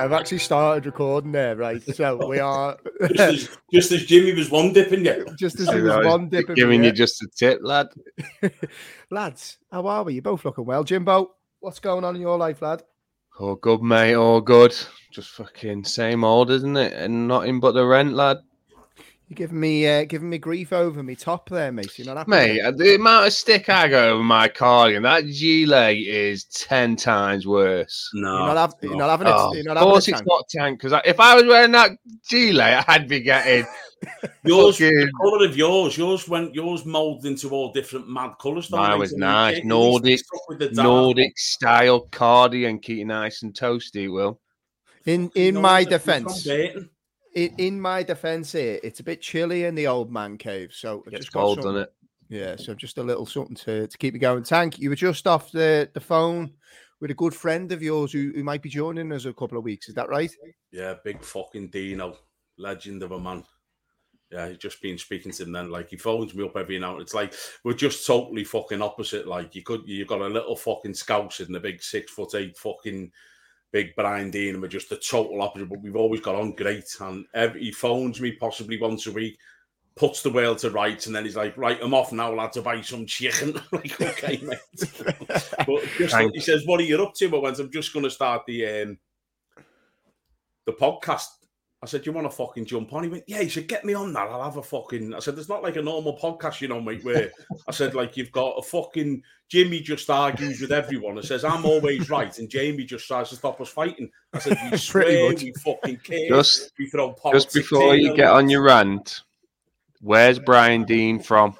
right, I've actually started recording there, right? So we are just, as, just as Jimmy was one dipping you. Just as he was one dipping Giving you just a tip, lad. Lads, how are we? You're both looking well. Jimbo, what's going on in your life, lad? All good, mate. All good. Just fucking same old, isn't it? And nothing but the rent, lad. You're giving me uh, giving me grief over me top there, mate. You're not happy. Mate, the amount of stick I got over my cardigan, that gilet is ten times worse. No, You're not, have, you're not having it. Oh, You're not of course having it's it. not tank because if I was wearing that gilet, I'd be getting yours, fucking- the colour of yours, yours went, yours moulded into all different mad colours. don't Mine was nice. Nordic- stuck with the dark- Nordic style cardigan, keep you nice and toasty. Will In you in know, my defence, Burton. In, in my defence here, it's a bit chilly in the old man cave. So I've gets just cold, something- doesn't it? Yeah, so just a little something to, to keep me going. Tank, you were just off the, the phone with a good friend of yours who, who might be joining us a couple of weeks. Is that right? Yeah, big fucking Dino, legend of a man. Yeah, he's just been speaking to him then. Like he phones me up every now. It's like we're just totally fucking opposite. Like you could, you've got a little fucking scouse and the big six foot eight fucking big Brian Dean, and we're just the total opposite. But we've always got on great. And every, he phones me possibly once a week, puts the world to rights, and then he's like, "Right, I'm off now, lad, to buy some chicken." Like, okay, mate. but just, he says, "What are you up to?" I went, "I'm just going to start the um, the podcast." I said, "You want to fucking jump on?" He went, "Yeah." He said, "Get me on that. I'll have a fucking." I said, "There's not like a normal podcast, you know, mate." Where I said, "Like you've got a fucking Jimmy just argues with everyone and says I'm always right, and Jamie just tries to stop us fighting." I said, "We Pretty swear, we fucking care, Just, we throw just before you get on your rant, where's Brian Dean from?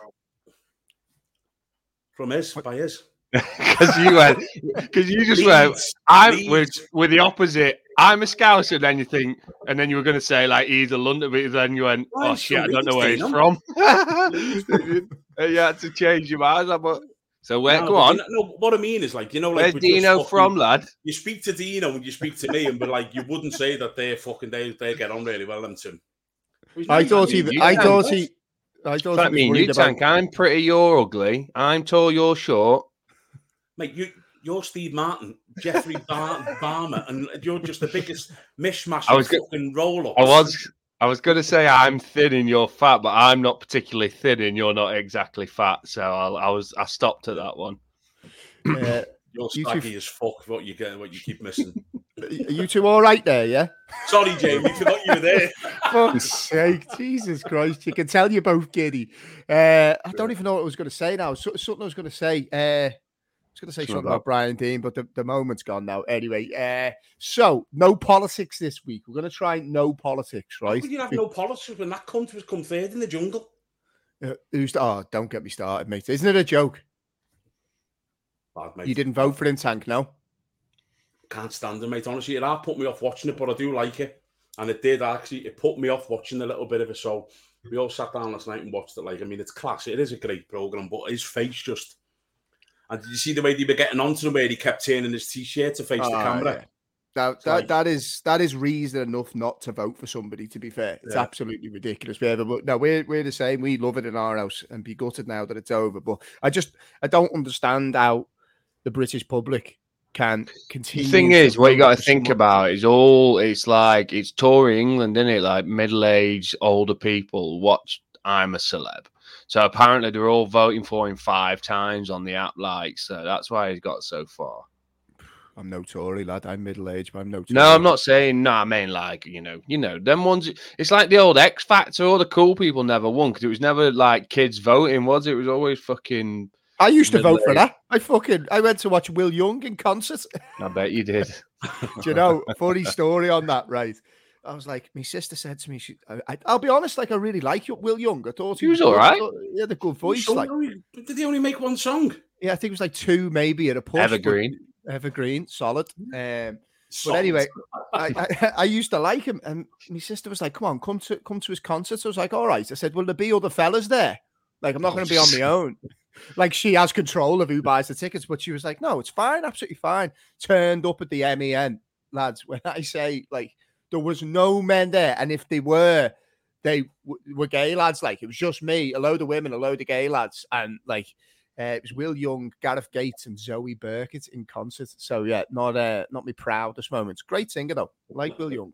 from his by his." Because you went, because you just went. I'm Leeds. with with the opposite. I'm a Scouser, and then you think, and then you were going to say like he's a London, but then you went, Well, oh I'm shit, I don't know where he's from. You had to change your mind. But so where? No, go on. you know- no, what I mean is like you know, like Where's we're just Dino fucking- from, lad? You speak to Dino and you speak to me, and but like you wouldn't say that they're fucking they they get on really well, them two. I thought he. you I can, thought but- he. I thought That he mean you, worried about- Tank. I'm pretty, you're ugly. I'm tall, you're short. Mate, you you're Steve Martin, Jeffrey Bar- Barmer, and you're just the biggest mishmash I was of go- fucking roll up. I was, I was going to say I'm thin and you're fat, but I'm not particularly thin and you're not exactly fat. So I'll, I was, I stopped at that one. Uh, You're you two- as fuck. What you get, what you keep missing. are you two all right there? Yeah. Sorry, Jamie, forgot you were there. Fuck's sake, Jesus Christ! You can tell you're both giddy. Uh, I don't even know what I was going to say now. So, something I was going to say. Uh, I was going to say Something about- Brian Dean, but the, the moment's gone now. Anyway, uh, so no politics this week. We're going to try no politics, right? you have no politics when that cunt was come third in the jungle? Uh, who's oh, don't get me started, mate. Isn't it a joke? Bad, mate. You didn't vote for him, Tank, no? Can't stand it, mate. Honestly, it put me off watching it, but I do like it. And it did actually, it put me off watching a little bit of it. So we all sat down last night and watched it. Like, I mean, it's class. It is a great program, but his face just. And did you see the way they were getting onto him, where he kept turning his t-shirt to face the Ah, camera? yeah. That, that, like- that is that is reason enough not to vote for somebody. To be fair, it's Yeah. absolutely ridiculous behavior. But no, we're we're the same. We love it in our house and be gutted now that it's over. But I just I don't understand how the British public can continue. The thing is, what you vote got to think someone- about is all. It's like it's Tory England, isn't it? Like middle-aged, older people watch I'm a celeb. So apparently they're all voting for him five times on the app. Like, so that's why he's got so far. I'm no Tory lad. I'm middle aged, but I'm no. Tory. No, I'm not saying. No, I mean like you know, you know, them ones. It's like the old X Factor. All the cool people never won because it was never like kids voting, was it? It was always fucking. I used to vote for that. I fucking I went to watch Will Young in concert. I bet you did. Do you know? Funny story on that, right? I was like, my sister said to me, she, I, I, I'll be honest, like I really like you, Will Young. I thought He was good. all I thought He had a good voice. So, Like, did he only make one song? yeah, I think it was like two, maybe at a push. but- Evergreen. Evergreen, solid. Um, Solid. anyway, I, I, I used to like him, and my sister was like, "Come on, come to come to his concert." So I was like, "All right." I said, "Will there be other fellas there? Like, I'm not Oh, going to be on my own." Like, she has control of who buys the tickets, but she was like, "No, it's fine, absolutely fine." Turned up at the MEN, lads. When I say like, there was no men there, and if they were, they w- were gay lads. Like, it was just me, a load of women, a load of gay lads, and like. Uh, it was Will Young, Gareth Gates, and Zoe Birkett in concert. So yeah, not uh, not me proudest moments. Great singer though, like Will Young.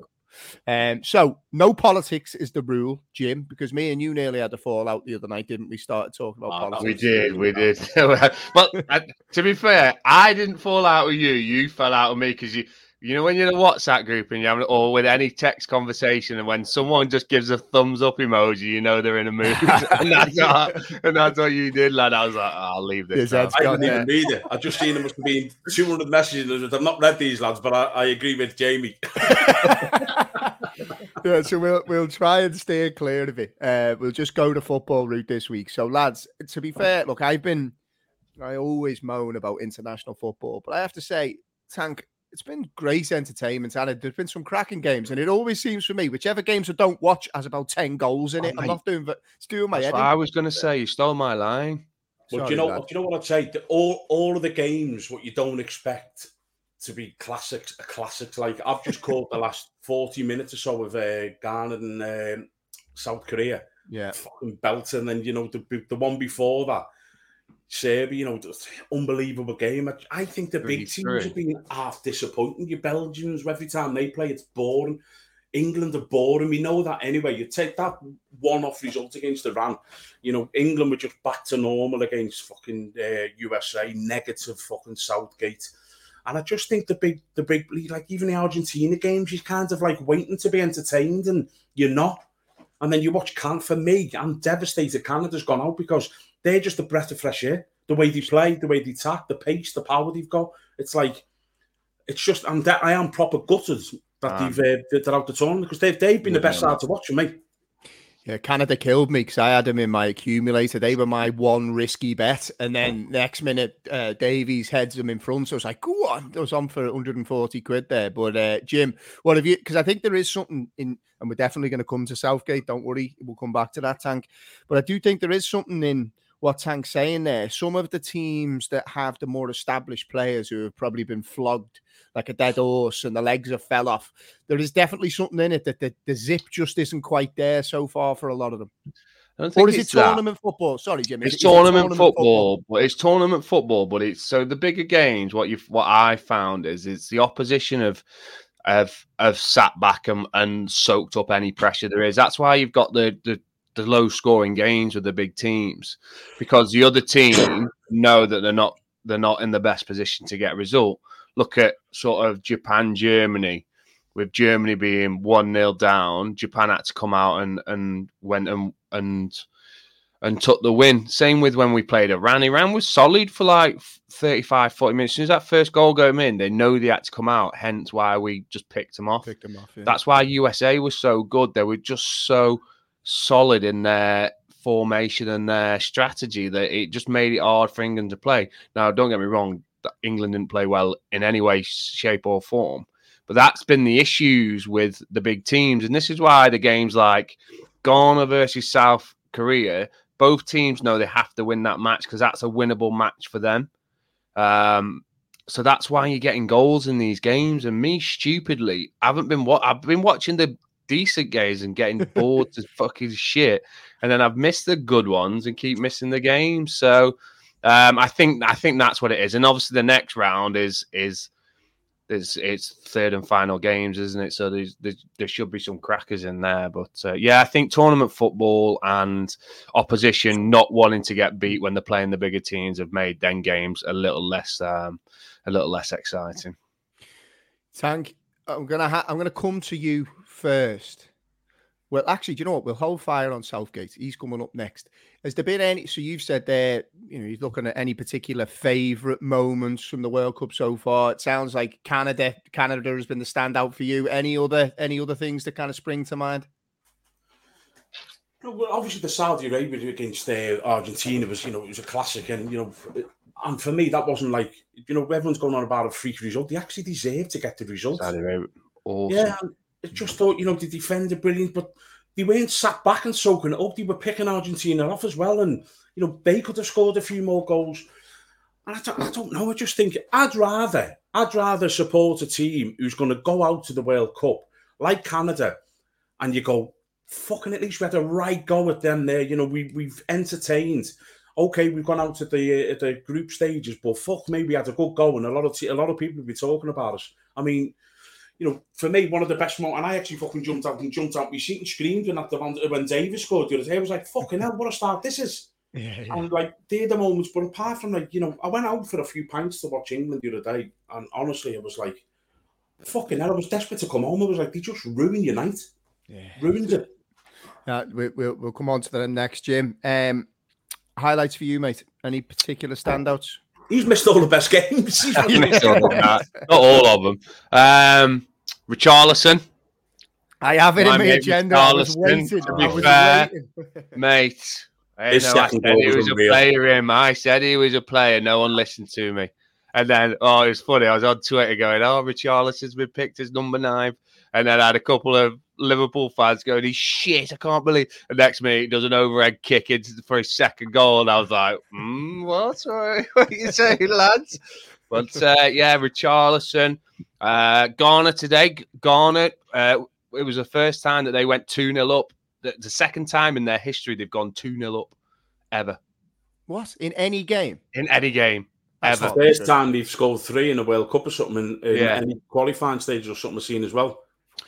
Um, so no politics is the rule, Jim, because me and you nearly had a fallout the other night, didn't we? Started talking about Oh, politics. we did, we did. well, I, to be fair, I didn't fall out with you. You fell out with me because you, you know, when you're in a WhatsApp group and you have, or with any text conversation, and when someone just gives a thumbs up emoji, you know they're in a mood, and that's what, and that's what you did, lad. I was like, oh, I'll leave this. His I gone, didn't yeah. even read it. I just seen there must have been 200 messages. I've not read these lads, but I, I agree with Jamie. yeah, so we'll we'll try and steer clear of it. Uh, we'll just go the football route this week. So, lads, to be fair, look, I've been, I always moan about international football, but I have to say, Tank, it's been great entertainment, and there's been some cracking games, and it always seems for me, whichever games I don't watch has about ten goals in Oh, it. I'm not doing, but it's doing my That's head. I was going to say. You stole my line. But do you know, lad. do you know what I'd say? All all of the games, what you don't expect to be classics, are classics. Like I've just called the last 40 minutes or so of uh, Ghana and um South Korea. Yeah, fucking belt, and then you know the the one before that, Serbia. You know, unbelievable game. I, think the big teams 33. have been half disappointing. You Belgians every time they play, it's boring. England are boring. We know that anyway. You take that one-off result against Iran. You know, England were just back to normal against fucking uh, USA. Negative fucking Southgate. And I just think the big, the big, like even the Argentina games, you're kind of like waiting to be entertained, and you're not. And then you watch Can for me, I'm devastated. Canada's gone out because they're just a breath of fresh air. The way they play, the way they attack, the pace, the power they've got. It's like, it's just, I'm de- I am proper gutted that Um, they've, uh, they're out the tournament because they've they've been the best man. side to watch for me. Yeah, Canada killed me because I had them in my accumulator. They were my one risky bet, and then next minute, uh, Davies heads them in front. So I was like, "Go on!" I was on for 140 quid there. But uh, Jim, what have you? Because I think there is something in, and we're definitely going to come to Southgate. Don't worry, we'll come back to that tank. But I do think there is something in what Tank's saying there. Some of the teams that have the more established players who have probably been flogged like a dead horse and the legs have fell off. There is definitely something in it that the, the zip just isn't quite there so far for a lot of them. I don't Or is it it's that. tournament football? Sorry, Jim. is It's it- is it tournament, football, but it's tournament football. But it's so the bigger games. What you what I found is it's the opposition of have have sat back and, and soaked up any pressure there is. That's why you've got the the, the low scoring games with the big teams because the other team know that they're not they're not in the best position to get a result. Look at sort of Japan, Germany. With Germany being one 0 down, Japan had to come out and and went and and and took the win. Same with when we played Iran. Iran was solid for like 35, 40 minutes. As soon as that first goal got in, they know they had to come out. Hence why we just picked them off. Picked them off. Yeah. That's why USA was so good. They were just so solid in their formation and their strategy that it just made it hard for England to play. Now, don't get me wrong, England didn't play well in any way, shape, or form. But that's been the issues with the big teams. And this is why the games like Ghana versus South Korea, both teams know they have to win that match because that's a winnable match for them. Um, so that's why you're getting goals in these games. And me, stupidly, haven't been what I've been watching the decent games and getting bored to fucking shit, and then I've missed the good ones and keep missing the games. So um, I think I think that's what it is. And obviously, the next round is is it's it's third and final games, isn't it? So there's, there's there should be some crackers in there. But uh, yeah, I think tournament football and opposition not wanting to get beat when they're playing the bigger teams have made then games a little less um, a little less exciting. Tank, I'm gonna ha- I'm gonna come to you first. Well, actually, do you know what? We'll hold fire on Southgate. He's coming up next. Has there been any? So you've said there, you know, he's looking at any particular favourite moments from the World Cup so far. It sounds like Canada, Canada has been the standout for you. Any other, any other things that kind of spring to mind? Well, obviously the Saudi Arabia against uh, Argentina was, you know, it was a classic, and you know, and for me that wasn't like, you know, everyone's going on about a freak result. They actually deserved to get the result. Awesome. Yeah, I just thought, you know, the defender brilliant, but they weren't sat back and soaking it up. They were picking Argentina off as well, and you know, they could have scored a few more goals. And I don't, I don't know. I just think I'd rather, I'd rather support a team who's going to go out to the World Cup like Canada, and you go, fucking at least we had a right go at them there. You know, we we've entertained okay, we've gone out at the uh, at the group stages, but fuck me, we had a good go, and a lot of t- a lot of people will be talking about us. I mean, you know, for me, one of the best moments, and I actually fucking jumped out and jumped out my seat and screamed when, the, when Davies scored the other day. I was like, fucking hell, what a start this is. Yeah, yeah. And like, they're the moments, but apart from like, you know, I went out for a few pints to watch England the other day, and honestly, I was like, fucking hell, I was desperate to come home. I was like, they just ruined your night. Yeah. Ruined it. Yeah, we, will we'll come on to the next, Jim. Um, highlights for you, mate? Any particular standouts? He's missed all the best games. He's missed all of Not all of them. Um, Richarlison. I have it my in my agenda. I was waiting. To be fair, mate. I, know, I said he was a player. Him. I said he was a player. No one listened to me. And then, oh, it was funny. I was on Twitter going, "Oh, Richarlison's been picked as number nine. And then I had a couple of Liverpool fans going, "He's shit! I can't believe." And next minute, does an overhead kick into for his second goal, and I was like, mm, "What? What are you saying, lads?" But uh, yeah, Richarlison, uh, Ghana today. Ghana. Uh, it was the first time that they went two 0 up. The, the second time in their history they've gone two 0 up, ever. What in any game? In any game. That's ever. the first time they've scored three in a World Cup or something in, in yeah. any qualifying stage or something I've seen as well.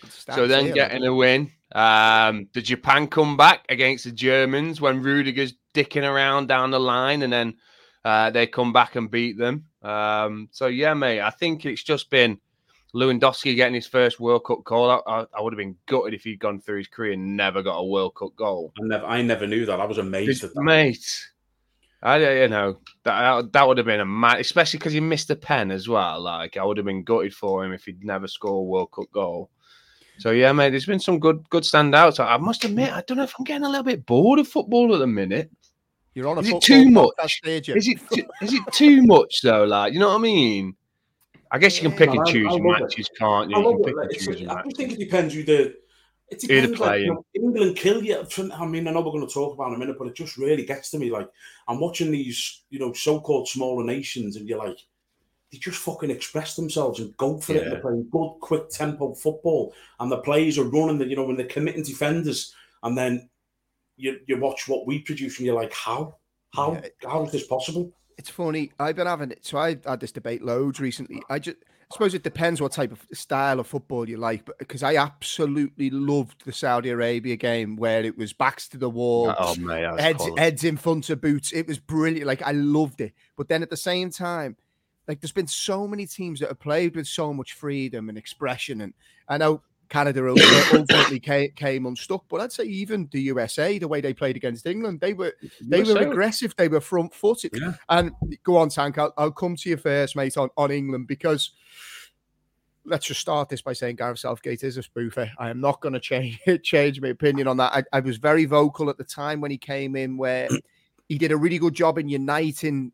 So then getting a win. Um, the Japan come back against the Germans when Rudiger's dicking around down the line, and then uh, they come back and beat them. Um, so yeah, mate, I think it's just been Lewandowski getting his first World Cup goal. I, I, would have been gutted if he'd gone through his career and never got a World Cup goal. I never, I never knew that. I was amazed at that, mate. I, you know, that that would have been a mad, especially because he missed a pen as well. Like I would have been gutted for him if he'd never score a World Cup goal. So yeah, mate, there's been some good good standouts. I must admit, I don't know if I'm getting a little bit bored of football at the minute. You're on a is it too much? Stage, is it too, is it too much though? Like, you know what I mean? I guess you can pick and choose your matches, it. can't you? you can pick and choose I think it depends who the. It depends. Like, you know, England kill you. I mean, I know we're going to talk about in a minute, but it just really gets to me. Like, I'm watching these, you know, so-called smaller nations, and you're like, they just fucking express themselves and go for yeah. it. And they're playing good, quick tempo football, and the players are running. The, you know, when they're committing defenders, and then you you watch what we produce, and you're like, how, how, yeah. how is this possible? It's funny. I've been having it. So I had this debate loads recently. I just I suppose it depends what type of style of football you like, but because I absolutely loved the Saudi Arabia game where it was backs to the wall, oh, heads, heads in front of boots. It was brilliant. Like I loved it. But then at the same time, like there's been so many teams that have played with so much freedom and expression, and I know Canada ultimately came, came, unstuck, but I'd say even the USA, the way they played against England, they were they USA. were aggressive, they were front footed. Yeah. And go on, Tank, I'll, I'll come to you first, mate, on, on England because let's just start this by saying Gareth Southgate is a spoofer. I am not going to change change my opinion on that. I, I was very vocal at the time when he came in, where he did a really good job in uniting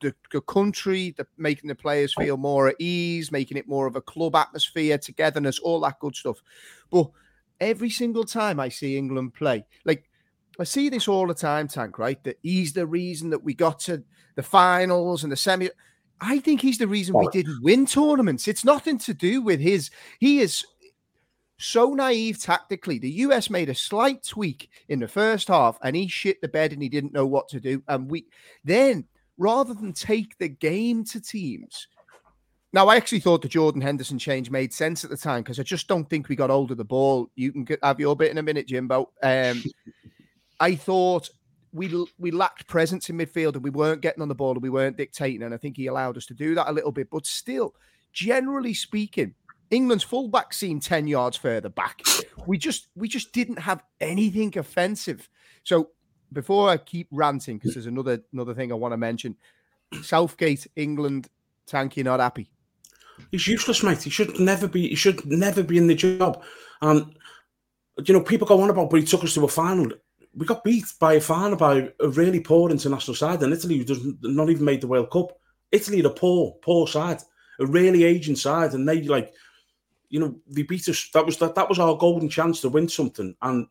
the, the country, the, making the players feel more at ease, making it more of a club atmosphere, togetherness, all that good stuff. But every single time I see England play, like I see this all the time, Tank, right? That he's the reason that we got to the finals and the semi. I think he's the reason we didn't win tournaments. It's nothing to do with his. He is so naive tactically. The US made a slight tweak in the first half and he shit the bed and he didn't know what to do. And we then rather than take the game to teams. Now, I actually thought the Jordan Henderson change made sense at the time because I just don't think we got hold of the ball. You can get, have your bit in a minute, Jimbo. Um, I thought we we lacked presence in midfield and we weren't getting on the ball and we weren't dictating. And I think he allowed us to do that a little bit. But still, generally speaking, England's fullback seemed 10 yards further back. We just we just didn't have anything offensive. So before I keep ranting, because there's another another thing I want to mention. Southgate, England, Tanky not happy. He's useless, mate. He should never be. He should never be in the job. And you know, people go on about, but he took us to a final. We got beat by a final by a really poor international side, and Italy who does not even made the World Cup. Italy, the poor, poor side, a really aging side, and they like, you know, they beat us. That was that. That was our golden chance to win something, and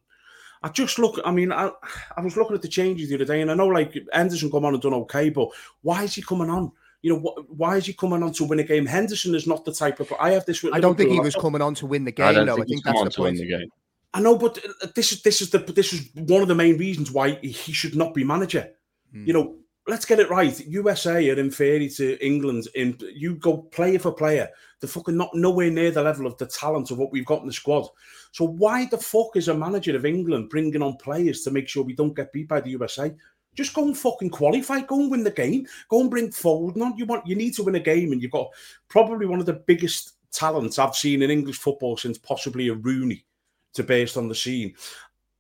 I just look. I mean, I, I was looking at the changes the other day, and I know like Henderson come on and done okay, but why is he coming on? You know, wh- why is he coming on to win a game? Henderson is not the type of. I have this. I don't think he was coming on to win the game. I don't though. think, I think that's the point. The game. I know, but this is this is the this is one of the main reasons why he should not be manager. Hmm. You know, let's get it right. USA are inferior to England. In you go player for player, they're fucking not nowhere near the level of the talent of what we've got in the squad. So why the fuck is a manager of England bringing on players to make sure we don't get beat by the USA? Just go and fucking qualify. Go and win the game. Go and bring forward. Not you want. You need to win a game, and you've got probably one of the biggest talents I've seen in English football since possibly a Rooney to burst on the scene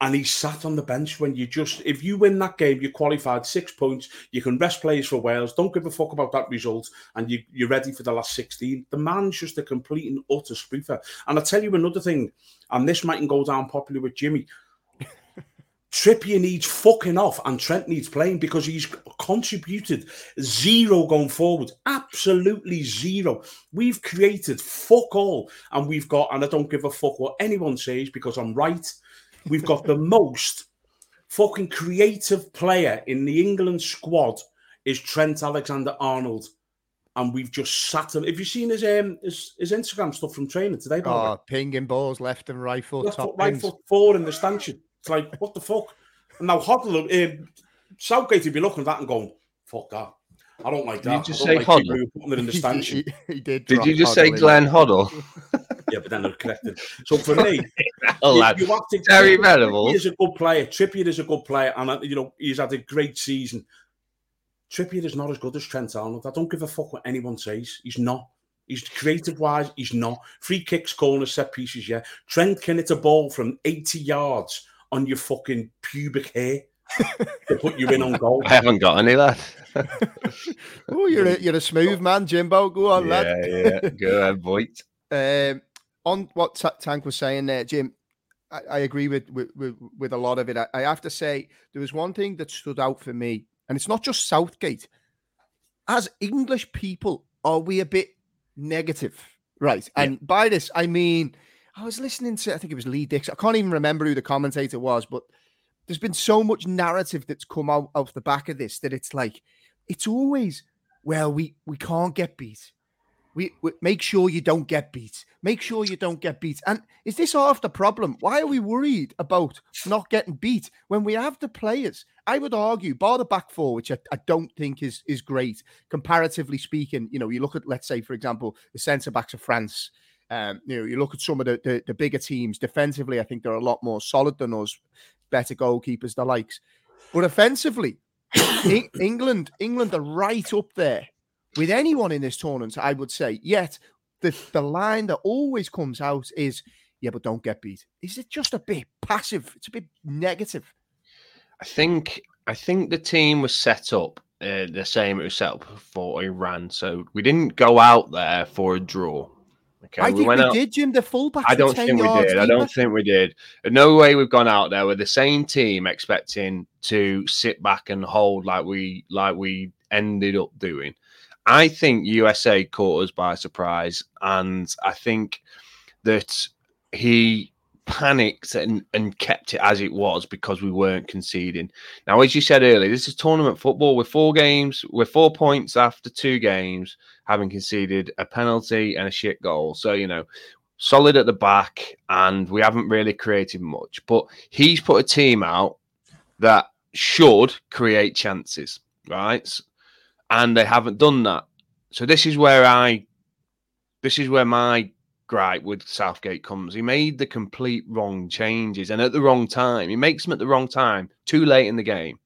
and he sat on the bench when you just if you win that game you qualified six points you can rest players for wales don't give a fuck about that result and you, you're ready for the last 16 the man's just a complete and utter spoofer and i'll tell you another thing and this mightn't go down popular with jimmy Trippier needs fucking off and Trent needs playing because he's contributed zero going forward. Absolutely zero. We've created fuck all and we've got, and I don't give a fuck what anyone says because I'm right we've got the most fucking creative player in the England squad is Trent Alexander Arnold. And we've just sat him. Have you seen his um his, his Instagram stuff from training today? Oh, pinging balls left and right foot, left top foot, right foot forward in the stanchion. It's like what the fuck. And now Hoddle, uh, Southgate would be looking at that and going, "Fuck that." I don't like that. Did you just say like Hoddle? Putting it in the stanchion. he, he, he, did. Did you just say Glenn Hoddle? yeah, but then they're connected. So for me, oh, lad. you, you have to, Terry Trippier is a good player. Trippier is a good player, and uh, you know he's had a great season. Trippier is not as good as Trent Arnold. I don't give a fuck what anyone says. He's not. He's creative wise, he's not. Free kicks, corners, set pieces, yeah. Trent can hit a ball from 80 yards on your fucking pubic hair to put you in on goal. I haven't got any lad. oh, you're a, you're a smooth man, Jimbo. Go on, yeah, lad. yeah, go ahead, boy. Um, on what T- Tank was saying there, Jim, I, I agree with, with, with a lot of it. I, I have to say there was one thing that stood out for me, and it's not just Southgate. As English people, are we a bit negative, right? Yeah. And by this, I mean I was listening to I think it was Lee Dix. I can't even remember who the commentator was, but there's been so much narrative that's come out of the back of this that it's like it's always well we we can't get beat we, we, make sure you don't get beat make sure you don't get beat and is this half the problem why are we worried about not getting beat when we have the players i would argue bar the back four which I, I don't think is is great comparatively speaking you know you look at let's say for example the centre backs of france um, you know, you look at some of the, the, the bigger teams defensively. I think they're a lot more solid than us, better goalkeepers, the likes. But offensively, England, England are right up there with anyone in this tournament. I would say. Yet the the line that always comes out is, "Yeah, but don't get beat." Is it just a bit passive? It's a bit negative. I think I think the team was set up uh, the same it was set up for Iran, so we didn't go out there for a draw. Okay, I think we, out- did, Jim. The fullbacks. I don't 10 think we did. I don't think we did. No way we've gone out there with the same team expecting to sit back and hold like we like we ended up doing. I think USA caught us by surprise, and I think that he panicked and, and kept it as it was because we weren't conceding. Now, as you said earlier, this is tournament football. We're four games, we're four points after two games, having conceded a penalty and a shit goal. So, you know, solid at the back, and we haven't really created much. But he's put a team out that should create chances, right? And they haven't done that. So this is where I this is where my gripe with Southgate comes. He made the complete wrong changes and at the wrong time. He makes them at the wrong time, too late in the game.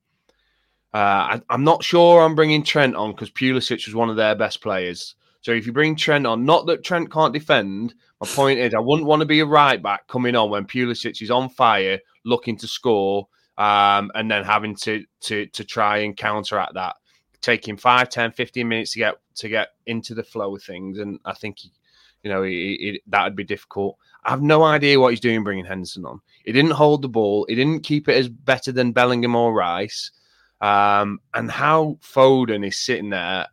Uh, I, I'm not sure I'm bringing Trent on because Pulisic was one of their best players. So if you bring Trent on, not that Trent can't defend, my point is I wouldn't want to be a right back coming on when Pulisic is on fire, looking to score, um, and then having to to to try and counteract that. Taking 5, 10, 15 minutes to get to get into the flow of things, and I think he, you know, he, he, that would be difficult. I have no idea what he's doing bringing Henderson on. He didn't hold the ball. He didn't keep it as better than Bellingham or Rice. Um, and how Foden is sitting there,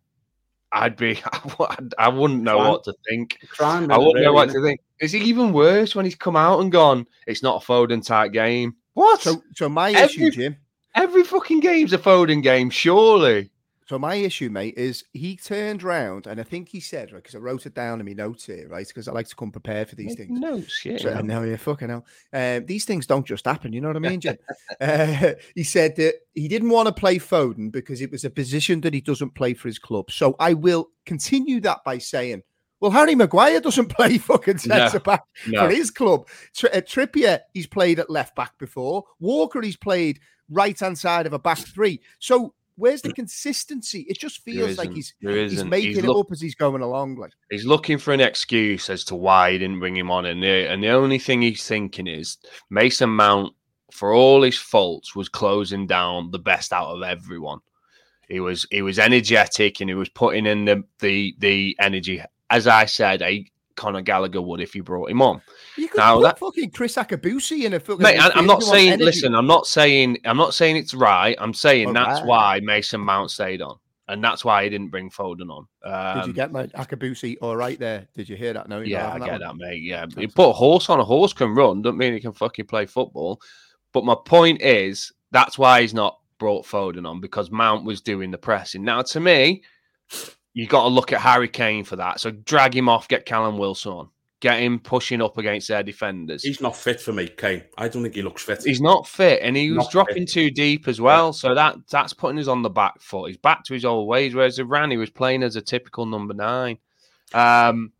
I'd be, I wouldn't know Crime. what to think. Crime, I wouldn't know what to think. Is it even worse when he's come out and gone? It's not a Foden type game. What? So, so my Every- issue, Jim. Every fucking game's a Foden game, surely. So my issue, mate, is he turned round and I think he said, right, because I wrote it down in my notes here, right? Because I like to come prepared for these Make things. Notes, yeah. So, I know, yeah, fucking hell. Um, these things don't just happen, you know what I mean, Jim? uh, he said that he didn't want to play Foden because it was a position that he doesn't play for his club. So I will continue that by saying, well, Harry Maguire doesn't play fucking centre back no. for his club. Tri- uh, Trippier, he's played at left back before. Walker, he's played right hand side of a back three. So where's the consistency? It just feels like he's he's making He's it up as he's going along. Like He's looking for an excuse as to why he didn't bring him on, and the, and the only thing he's thinking is Mason Mount, for all his faults, was closing down the best out of everyone. He was he was energetic and he was putting in the the the energy, as I said, a Conor Gallagher would if you brought him on. You could Now put that- fucking Kriss Akabusi in a fucking. Mate, I, I'm not saying. energy. Listen, I'm not saying. I'm not saying it's right. I'm saying that's right. why Mason Mount stayed on, and that's why he didn't bring Foden on. Um, Did you get my Akabusi all right there? Did you hear that? No, Yeah, I get one? that, mate. Yeah, you put a horse on a horse can run, don't mean he can fucking play football. But my point is that's why he's not brought Foden on because Mount was doing the pressing. Now, to me, you got to look at Harry Kane for that. So drag him off, get Callum Wilson on, get him pushing up against their defenders. He's not fit for me, Kane. I don't think he looks fit. He's not fit, and he was Not dropping fit. too deep as well. So that that's putting us on the back foot. He's back to his old ways. Whereas Iran, he was playing as a typical number nine. Um,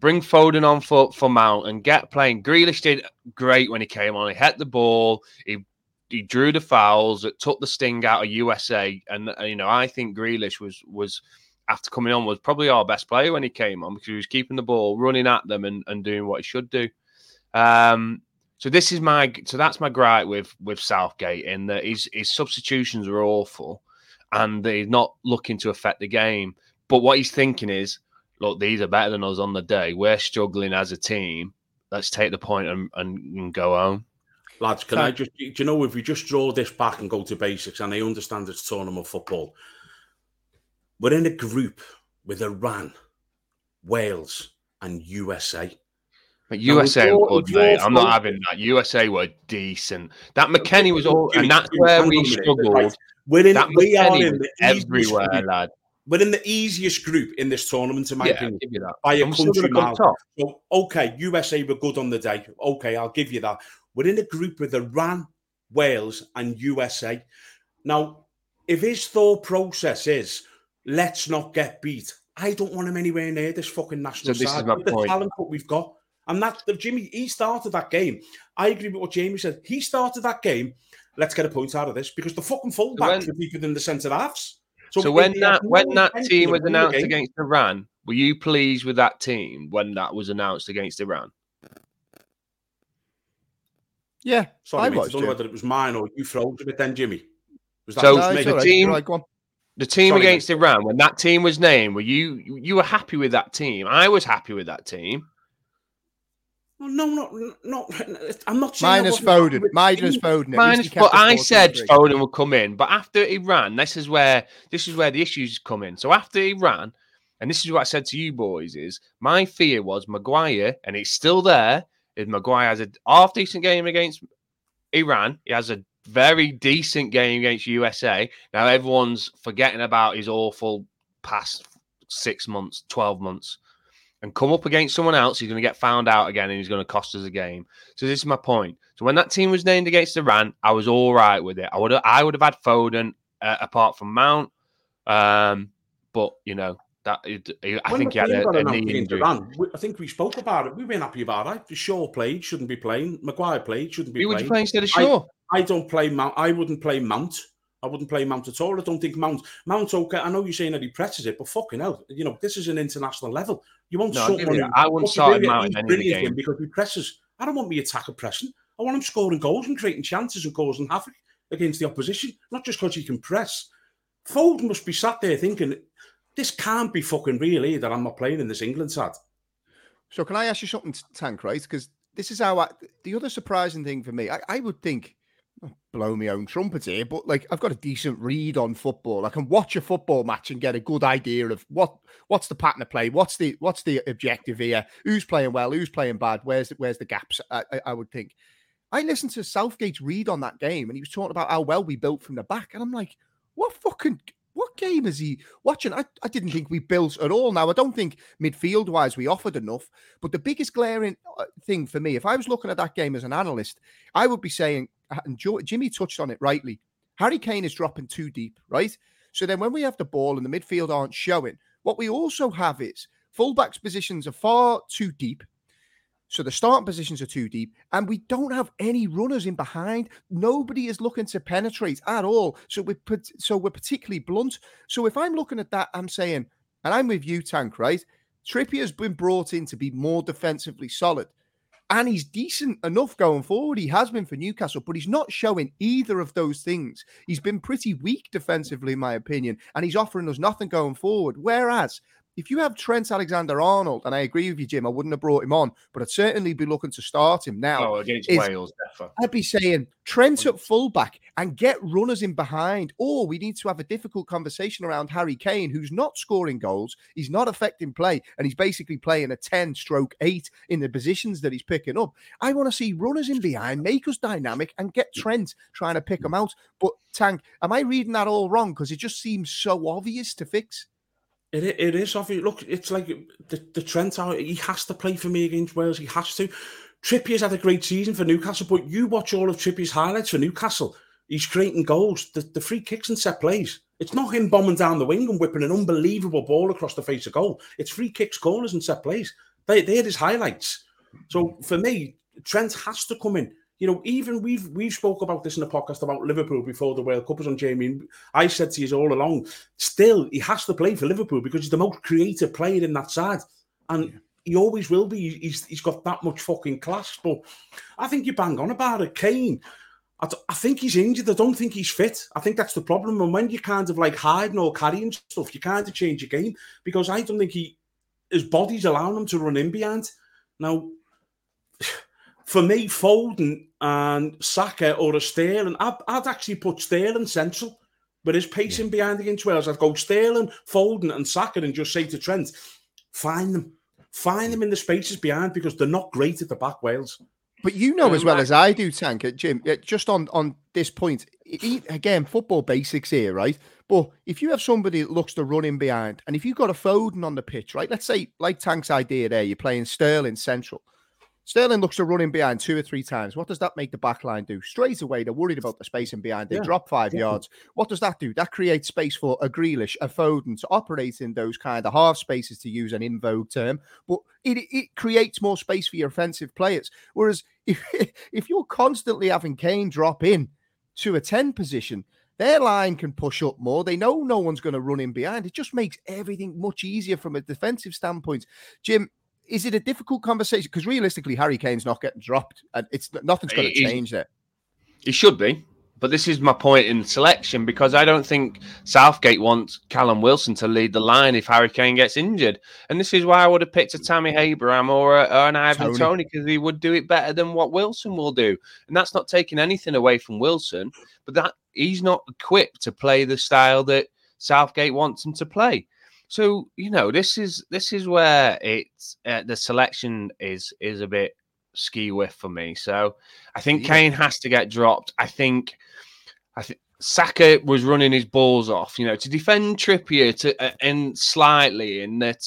bring Foden on for for Mount and get playing. Grealish did great when he came on. He hit the ball. He he drew the fouls. It took the sting out of USA. And uh, you know, I think Grealish was was after coming on was probably our best player when he came on because he was keeping the ball, running at them, and, and doing what he should do. Um, so this is my so that's my gripe with with Southgate in that his his substitutions are awful, and he's not looking to affect the game. But what he's thinking is, look, these are better than us on the day. We're struggling as a team. Let's take the point and, and, and go home. Lads, can So- I just, do you know, if we just draw this back and go to basics, and I understand it's tournament football, we're in a group with Iran, Wales, and USA. But USA were good, with mate. I'm not having that. USA were decent. That McKennie was all, and that's where we on a minute. struggled. Right. We're in, That we are in the easiest everywhere, group. lad. We're in the easiest group in this tournament, in my Yeah, I'll opinion, give you that. by a I'm still country mile. So, okay, USA were good on the day. Okay, I'll give you that. We're in a group with Iran, Wales, and USA. Now, if his thought process is let's not get beat, I don't want him anywhere near this fucking national So this is side. my with the point. talent that we've got. And that the Jimmy, he started that game. I agree with what Jamie said. He started that game. Let's get a point out of this because the fucking fullbacks when- were deeper than the centre halves. So if when that no when that team was announced game- against Iran, were you pleased with that team when that was announced against Iran? Yeah, Sorry, I mate, I don't know whether it was mine or you froze a bit then, Jimmy. Was that So- just No, me? it's the all right. team- You're right, go on. The team Sorry, against mate. Iran, when that team was named, were you you were happy with that team? I was happy with that team. Well, no, not, not. I'm not saying. I Minus wasn't Foden. Minus. Foden. Minus, but I 4-2-3. said Foden would come in. But after Iran, this is where this is where the issues come in. So after Iran, and this is what I said to you boys: is my fear was Maguire, and it's still there. Is Maguire has a half decent game against Iran? He has a very decent game against USA. Now everyone's forgetting about his awful past six months, twelve months. And come up against someone else, he's going to get found out again, and he's going to cost us a game. So this is my point. So when that team was named against Iran, I was all right with it. I would have, I would have had Foden uh, apart from Mount, um, but you know that it, I When think he had a, a knee injury. Iran, I think we spoke about it. We weren't happy about it. Shaw played, shouldn't be playing. Maguire played, shouldn't be playing. Who would you play instead of Shaw? I don't play Mount. I wouldn't play Mount. I wouldn't play Mount at all. I don't think Mount. Mount okay. I know you're saying that he presses it, but fucking hell, you know this is an international level. You won't No, I'll shut give one you in- that. I wouldn't What's start him brilliant- in any of the brilliant in game. because he presses. I don't want me attacker pressing. I want him scoring goals and creating chances and causing havoc against the opposition, not just because he can press. Foden must be sat there thinking, this can't be fucking real either. I'm not playing in this England side. So can I ask you something, Tank? Right? Because this is how I, the other surprising thing for me. I, I would think, not blow my own trumpet here, but like I've got a decent read on football. I can watch a football match and get a good idea of what what's the pattern of play, what's the what's the objective here, who's playing well, who's playing bad, where's where's the gaps. I, I, I would think. I listened to Southgate's read on that game, and he was talking about how well we built from the back, and I'm like, what fucking what game is he watching? I, I didn't think we built at all. Now, I don't think midfield wise we offered enough, but the biggest glaring uh, thing for me, if I was looking at that game as an analyst, I would be saying, and Joe, Jimmy touched on it rightly, Harry Kane is dropping too deep, right? So then when we have the ball and the midfield aren't showing, what we also have is fullbacks positions are far too deep so the starting positions are too deep, and we don't have any runners in behind. Nobody is looking to penetrate at all. So we're so we're particularly blunt. So if I'm looking at that, I'm saying, and I'm with you, Tank, right? Trippier has been brought in to be more defensively solid. And he's decent enough going forward. He has been for Newcastle, but he's not showing either of those things. He's been pretty weak defensively, in my opinion, and he's offering us nothing going forward. Whereas if you have Trent Alexander Arnold, and I agree with you, Jim, I wouldn't have brought him on, but I'd certainly be looking to start him now. Oh, against is, Wales, definitely. I'd be saying Trent at fullback and get runners in behind. Or we need to have a difficult conversation around Harry Kane, who's not scoring goals, he's not affecting play, and he's basically playing a 10 stroke 8 in the positions that he's picking up. I want to see runners in behind, make us dynamic, and get Trent trying to pick them out. But Tank, am I reading that all wrong? Because it just seems so obvious to fix. It, it is obvious. Look, it's like the, the Trent out. He has to play for me against Wales. He has to. Trippier's had a great season for Newcastle, but you watch all of Trippier's highlights for Newcastle. He's creating goals, the, the free kicks and set plays. It's not him bombing down the wing and whipping an unbelievable ball across the face of goal. It's free kicks, corners, and set plays. They, they're his highlights. So for me, Trent has to come in you know, even we've we've spoke about this in the podcast about Liverpool before the World Cup was on Jamie. I said to you all along, still he has to play for Liverpool because he's the most creative player in that side, and yeah. he always will be. He's he's got that much fucking class. But I think you bang on about it, Kane. I, I think he's injured. I don't think he's fit. I think that's the problem. And when you kind of like hiding or carrying stuff, you kind of change your game because I don't think he his body's allowing him to run in behind. Now for me, Foden and Saka or a Sterling, I'd, I'd actually put Sterling central. But his pacing yeah. behind against Wales, I'd go Sterling, Foden, and Saka and just say to Trent, find them. Find them in the spaces behind because they're not great at the back, Wales. But you know um, as well as I do, Tank, Jim, just on, on this point, again, football basics here, right? But if you have somebody that looks to run in behind, and if you've got a Foden on the pitch, right? Let's say, like Tank's idea there, you're playing Sterling central. Sterling looks to run in behind two or three times. What does that make the back line do? Straight away, they're worried about the space in behind. They yeah, drop five definitely. yards. What does that do? That creates space for a Grealish, a Foden to operate in those kind of half spaces, to use an in vogue term. But it, it creates more space for your offensive players. Whereas if, if you're constantly having Kane drop in to a 10 position, their line can push up more. They know no one's going to run in behind. It just makes everything much easier from a defensive standpoint. Jim, is it a difficult conversation? Because realistically, Harry Kane's not getting dropped, and it's nothing's going to change there. He should be, but this is my point in selection because I don't think Southgate wants Callum Wilson to lead the line if Harry Kane gets injured, and this is why I would have picked a Tammy Abraham or, a, or an Ivan Toney because he would do it better than what Wilson will do, and that's not taking anything away from Wilson, but that he's not equipped to play the style that Southgate wants him to play. So you know, this is this is where it's uh, the selection is is a bit ski whiff for me. So I think yeah. Kane has to get dropped. I think I think Saka was running his balls off, you know, to defend Trippier to uh, and slightly in that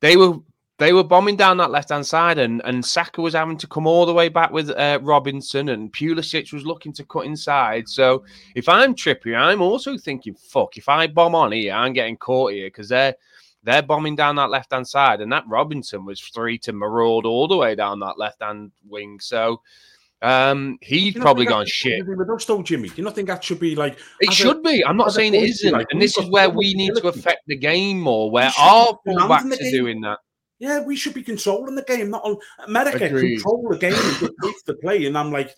they were they were bombing down that left hand side, and and Saka was having to come all the way back with uh, Robinson, and Pulisic was looking to cut inside. So if I'm Trippier, I'm also thinking, fuck, if I bomb on here, I'm getting caught here because they're they're bombing down that left hand side, and that Robinson was free to maraud all the way down that left hand wing. So. Um, he's probably gone shit. Though, Jimmy. Do you not think that should be like? It should a, be. I'm not saying it isn't. Like, and this is where we need to affect the game more, where our fullbacks are doing that. Yeah, we should be controlling the game, not on America. Agreed. Control the game and the play. And I'm like,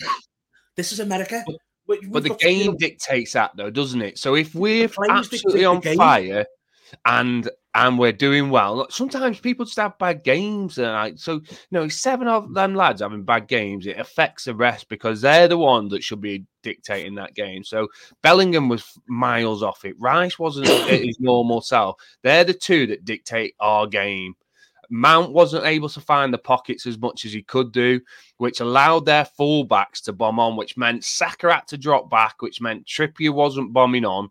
this is America. But, but the game dictates that, though, doesn't it? So if we're absolutely on fire and and we're doing well, sometimes people just have bad games. And like, so, you know, seven of them lads having bad games, it affects the rest because they're the one that should be dictating that game. So Bellingham was miles off it. Rice wasn't his normal self. They're the two that dictate our game. Mount wasn't able to find the pockets as much as he could do, which allowed their fullbacks to bomb on, which meant Saka had to drop back, which meant Trippier wasn't bombing on.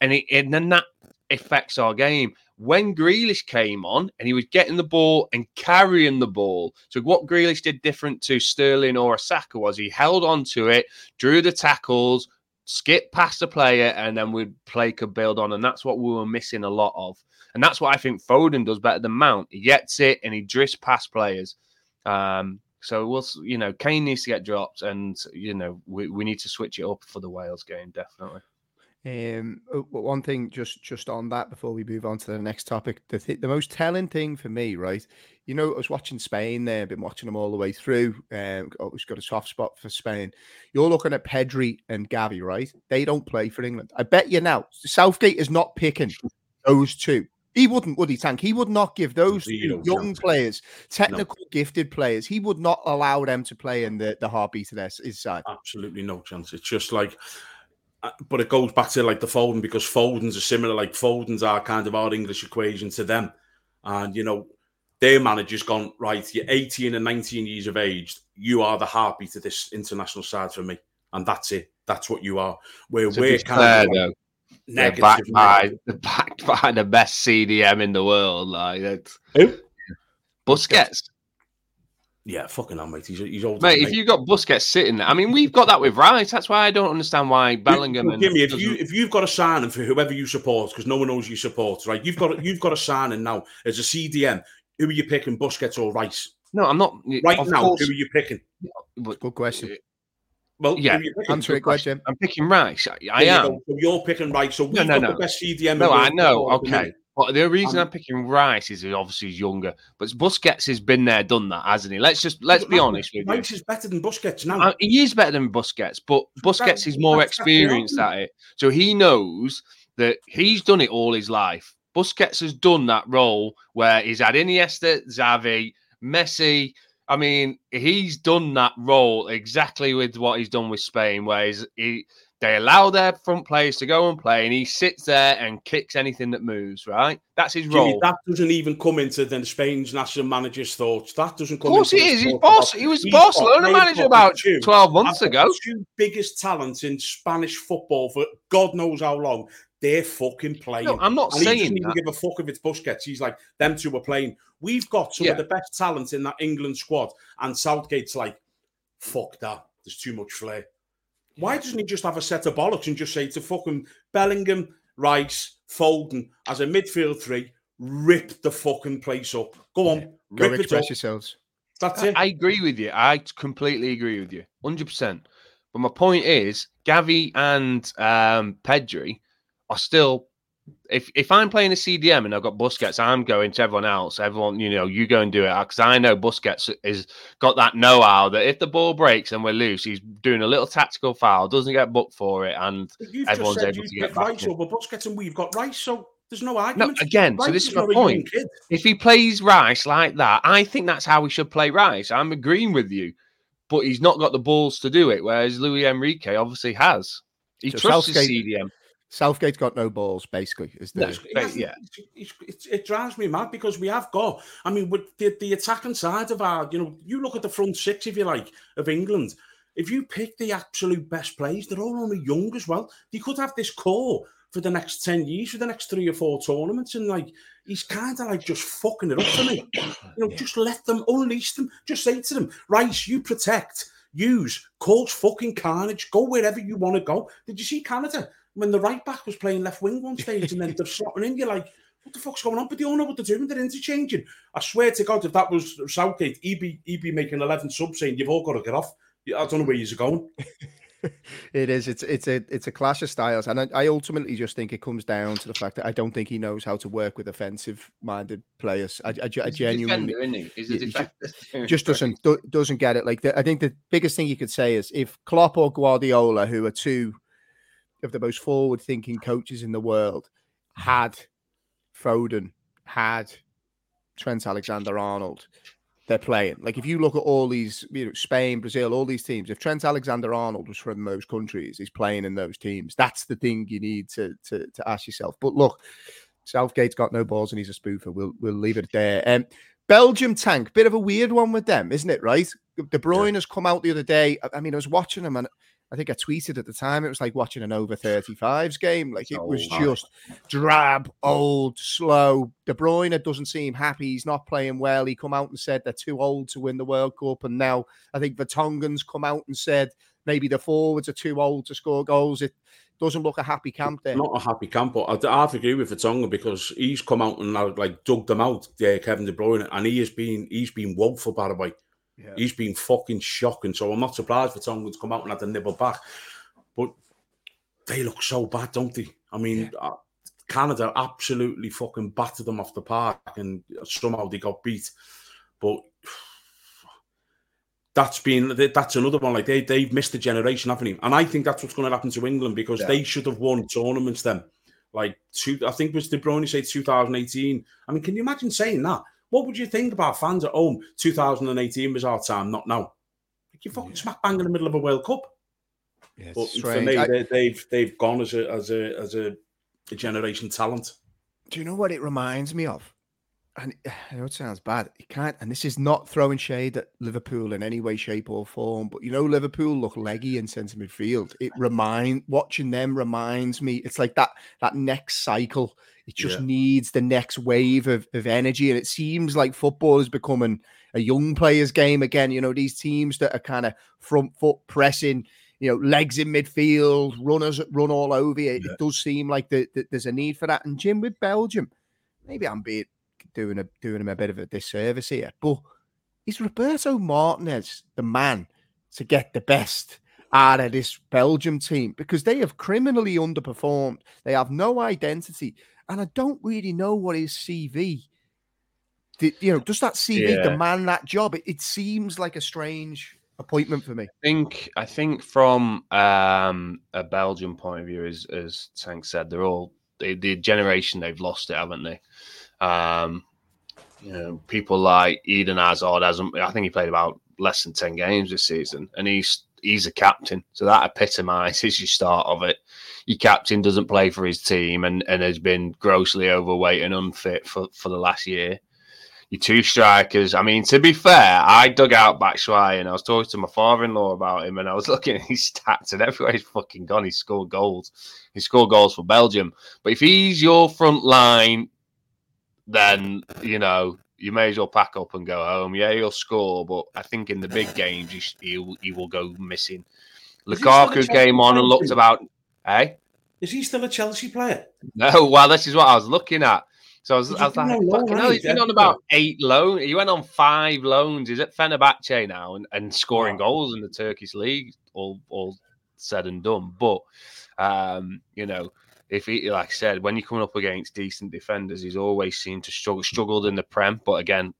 And, it, and then that affects our game. When Grealish came on and he was getting the ball and carrying the ball. So what Grealish did different to Sterling or Saka was he held on to it, drew the tackles, skip past the player, and then we'd play could build on. And that's what we were missing a lot of. And that's what I think Foden does better than Mount. He gets it and he drifts past players. Um, so we'll, you know, Kane needs to get dropped, and you know, we, we need to switch it up for the Wales game, definitely. Um, one thing just just on that before we move on to the next topic, the th- the most telling thing for me, right? You know, I was watching Spain there, I've been watching them all the way through. Um, always got a soft spot for Spain. You're looking at Pedri and Gavi, right? They don't play for England. I bet you now, Southgate is not picking those two. He wouldn't, would he, Tank? He would not give those young chance. players, technical, gifted players, he would not allow them to play in the, the heartbeat of their, his side. absolutely no chance. It's just like, uh, but it goes back to like the Foden because Foden's are similar. Like Foden's are kind of our English equation to them, and you know their manager's gone right. You're 18 and 19 years of age. You are the heartbeat of this international side for me, and that's it. That's what you are. Where To we're kind fair, of like though, negative. backed by, negative. they're backed by the best CDM in the world. Like that's Who? Busquets. Yeah, fucking hell, mate. He's, he's older. Mate, than if you've got Busquets sitting there, I mean, we've got that with Rice. That's why I don't understand why Bellingham and Jimmy, if doesn't- you if you've got a signing for whoever you support, because no one knows you support, right? You've got you've got a signing now as a CDM. Who are you picking, Busquets or Rice? no, I'm not Right of now, course, who are you picking? but- Good question. Well, Yeah, who are picking? Answer it, go ahead, I'm picking Rice. I, I There am. go. So you're picking Rice. So we've No, no, got no. the best CDM. No, I know. football at the Okay. But the reason Um, I'm picking Rice is obviously he's younger. But Busquets has been there, done that, hasn't he? Let's just let's be honest with you. Rice is better than Busquets now. Uh, he is better than Busquets, but Busquets is more that's- that's experienced at it. So he knows that he's done it all his life. Busquets has done that role where he's had Iniesta, Xavi, Messi. I mean, he's done that role exactly with what he's done with Spain, where he's, he they allow their front players to go and play, and he sits there and kicks anything that moves. Right, that's his Jimmy, role. that doesn't even come into the Spain's national manager's thoughts. That doesn't come. Of course, he is. He's boss. He was Barcelona manager about two. twelve months ago. two biggest talents in Spanish football for God knows how long. They're fucking playing. No, I'm not and he doesn't saying even give a fuck if it's Busquets. He's like, them two are playing. We've got some Yeah. of the best talent in that England squad, and Southgate's like, fuck that. There's too much flair. Why doesn't he just have a set of bollocks and just say to fucking Bellingham, Rice, Foden as a midfield three, rip the fucking place up. Go on, Go rip it up. express yourselves. That's I, it. I agree with you. I completely agree with you, hundred percent. But my point is, Gavi and um, Pedri are still. If if I'm playing a CDM and I've got Busquets, I'm going to everyone else. Everyone, you know, you go and do it because I know Busquets is got that know-how that if the ball breaks and we're loose, he's doing a little tactical foul, doesn't get booked for it, and You've everyone's just said able you to get pick back Rice in. over Busquets, and we've got Rice, so there's no argument. no, argument. again. So this is not my point. If he plays Rice like that, I think that's how we should play Rice. I'm agreeing with you, but he's not got the balls to do it. Whereas Luis Enrique obviously has. He So trusts his Southgate- CDM. Southgate's got no balls, basically. Is the No, it yeah. it's- it's- it drives me mad because we have got. I mean, with the, the attacking side of our, you know, you look at the front six, if you like, of England. If you pick the absolute best players, they're all only young as well. They could have this core for the next ten years, for the next three or four tournaments, and like he's kind of like just fucking it up for me. You know, just let them unleash them. Just say to them, Rice, you protect, use, cause fucking carnage, go wherever you want to go. Did you see Canada when the right back was playing left wing one stage and then they're slotting in? You're like, what the fuck's going on? But they all know what they're doing. They're interchanging. I swear to God, if that was Southgate, he'd be, he'd be making 11 subs saying, you've all got to get off. I don't know where you're going. It is. It's it's a it's a clash of styles, and I, I ultimately just think it comes down to the fact that I don't think he knows how to work with offensive-minded players. I, I, ge- I genuinely defender, he? He's a Yeah, he ju- just doesn't do, doesn't get it. Like the, I think the biggest thing you could say is if Klopp or Guardiola, who are two of the most forward-thinking coaches in the world, had Foden, had Trent Alexander-Arnold, they're playing. Like if you look at all these, you know, Spain, Brazil, all these teams. If Trent Alexander-Arnold was from those countries, he's playing in those teams. That's the thing you need to to, to ask yourself. But look, Southgate's got no balls and he's a spoofer. We'll we'll leave it there. Um, Belgium tank, bit of a weird one with them, isn't it? Right? De Bruyne has come out the other day. I- I mean, I was watching him and I think I tweeted at the time it was like watching an over 35s game. Like it was So, just drab, old, slow. De Bruyne doesn't seem happy. He's not playing well. He come out and said they're too old to win the World Cup. And now I think Vertonghen's come out and said maybe the forwards are too old to score goals. It doesn't look a happy camp there. Not a happy camp, but I, I have to agree with Vertonghen because he's come out and uh, like dug them out, yeah, Kevin De Bruyne, and he has been he's been woeful by the way. Yeah. He's been fucking shocking. So I'm not surprised Vertonghen to come out and have to nibble back. But they look so bad, don't they? I mean, uh, Canada absolutely fucking battered them off the park, and somehow they got beat. But that's been that's another one. Like they they've missed a generation, haven't they? And I think that's what's going to happen to England because Yeah. they should have won tournaments then. Like two, I think it was De Bruyne say 2018. I mean, can you imagine saying that? What would you think about fans at home? 2018 was our time, not now. Like you fucking smack bang in the middle of a World Cup. Yeah, it's But for me, I- they, they've they've gone as a as a as a, a generation talent. do you know what it reminds me of? And I know it sounds bad. It can't, and this is not throwing shade at Liverpool in any way, shape, or form. But you know, Liverpool look leggy in centre midfield. It remind watching them reminds me. It's like that that next cycle. It just Yeah. needs the next wave of, of energy, and it seems like football is becoming a young players' game again. You know, these teams that are kind of front foot pressing, you know, legs in midfield, runners that run all over you. Yeah. It does seem like the, the, there's a need for that. And Jim with Belgium, maybe I'm being doing a doing him a bit of a disservice here, but is Roberto Martinez the man to get the best out of this Belgium team? Because they have criminally underperformed. They have no identity, and I don't really know what his CV. You know, does that CV Yeah. demand that job? It, it seems like a strange appointment for me. I think I think from um, a Belgian point of view, as as Tank said, they're all they, the generation they've lost it, haven't they? Um, you know, people like Eden Hazard hasn't. I think he played about less than ten games this season, and he's he's a captain, so that epitomises your start of it. Your captain doesn't play for his team and, and has been grossly overweight and unfit for, for the last year. Your two strikers. I mean, to be fair, I dug out Batshuayi and I was talking to my father-in-law about him, and I was looking at his stats, and everywhere he's fucking gone, he's scored goals. He scored goals for Belgium. But if he's your front line, then you know you may as well pack up and go home. Yeah, he'll score, but I think in the big games he, he'll, he will go missing. Is he still a Lukaku came on and looked about. Hey, Is he still a Chelsea player? no, well, this is what I was looking at. So I was, I was like, fucking hell, he, he's been on about eight loans. He went on five loans. He's at Fenerbahce now and, and scoring Wow. goals in the Turkish league, all, all said and done. But, um, you know, if he, like I said, when you're coming up against decent defenders, he's always seemed to struggle, struggled in the Prem. But again,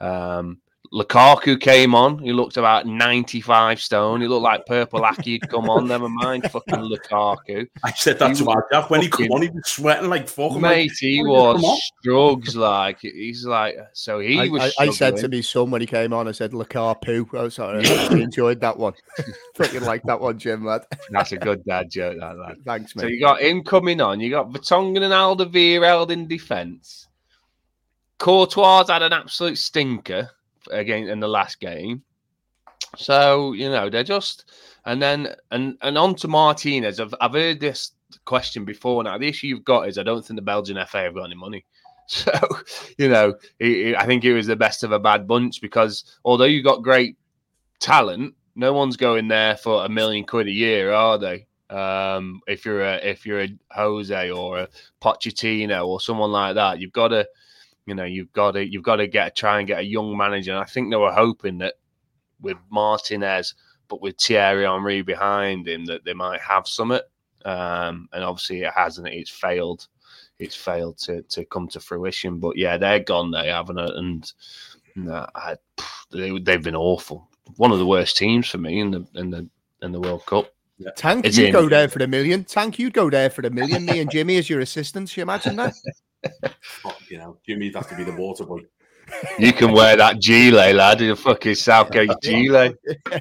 um, Lukaku came on. He looked about 95 stone. He looked like Purple Aki had come on. Never mind fucking Lukaku. I said that He to my dad when he come fucking- on. He was sweating like fuck. I'm like, Mate, he "Why did you come on?" was strugs like he's like so he I, was. I, I said to struggling. me son when he came on, I said, Lukaku. I was sorry, I enjoyed that one. Fucking like that one, Jim, lad. that's a good dad joke. That lad. Thanks, mate. So you got him coming on. You got Vertonghen and Alderweireld in defence. Courtois had an absolute stinker again in the last game. So you know they're just and then and and on to Martinez. I've I've heard this question before. Now the issue you've got is I don't think the Belgian FA have got any money. So you know he- he- I think it was the best of a bad bunch because although you got great talent, no one's going there for a million quid a year, are they? Um, if you're a if you're a Jose or a Pochettino or someone like that, you've got to, you know, you've got to you've got to get try and get a young manager. And I think they were hoping that with Martinez, but with Thierry Henry behind him, that they might have summit. Um, and obviously it hasn't. It's failed. It's failed to to come to fruition. But yeah, they're gone. They haven't. it? And no, I, they, they've been awful. One of the worst teams for me in the in the in the World Cup. Tank, It's you'd in. go there for the million. Tank, you'd go there for the million. Me and Jimmy as your assistants. You imagine that? Fuck, you know, Jimmy'd have to be the water boy. You can wear that gilet, lad. The fucking Southgate gilet.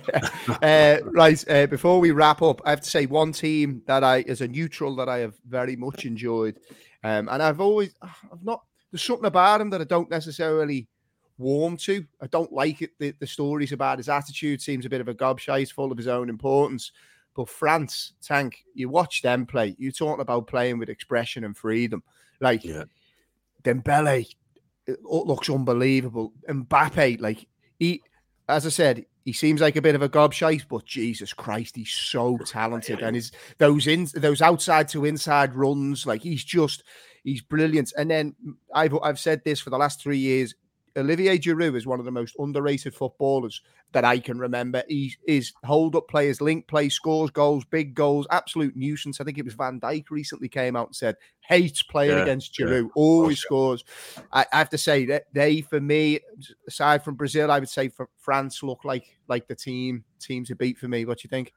uh, right. Uh, before we wrap up, I have to say one team that I, as a neutral, that I have very much enjoyed, um, and I've always, I've not. There's something about him that I don't necessarily warm to. I don't like it. The, the stories about his attitude seems a bit of a gobshite, full of his own importance. But France, Tank, you watch them play. You're talking about playing with expression and freedom. Like Yeah. Dembele looks unbelievable. Mbappe, like he, as I said, he seems like a bit of a gobshite, but Jesus Christ, he's so talented. And his those in those outside to inside runs, like he's just he's brilliant. And then I've I've said this for the last three years. Olivier Giroud is one of the most underrated footballers that I can remember. He is hold up players, link play, scores goals, big goals, absolute nuisance. I think it was Van Dijk recently came out and said hates playing Yeah, against yeah. Giroud, always oh, yeah. scores. I, I have to say that they, for me, aside from Brazil, I would say for France look like like the team team to beat for me. What do you think?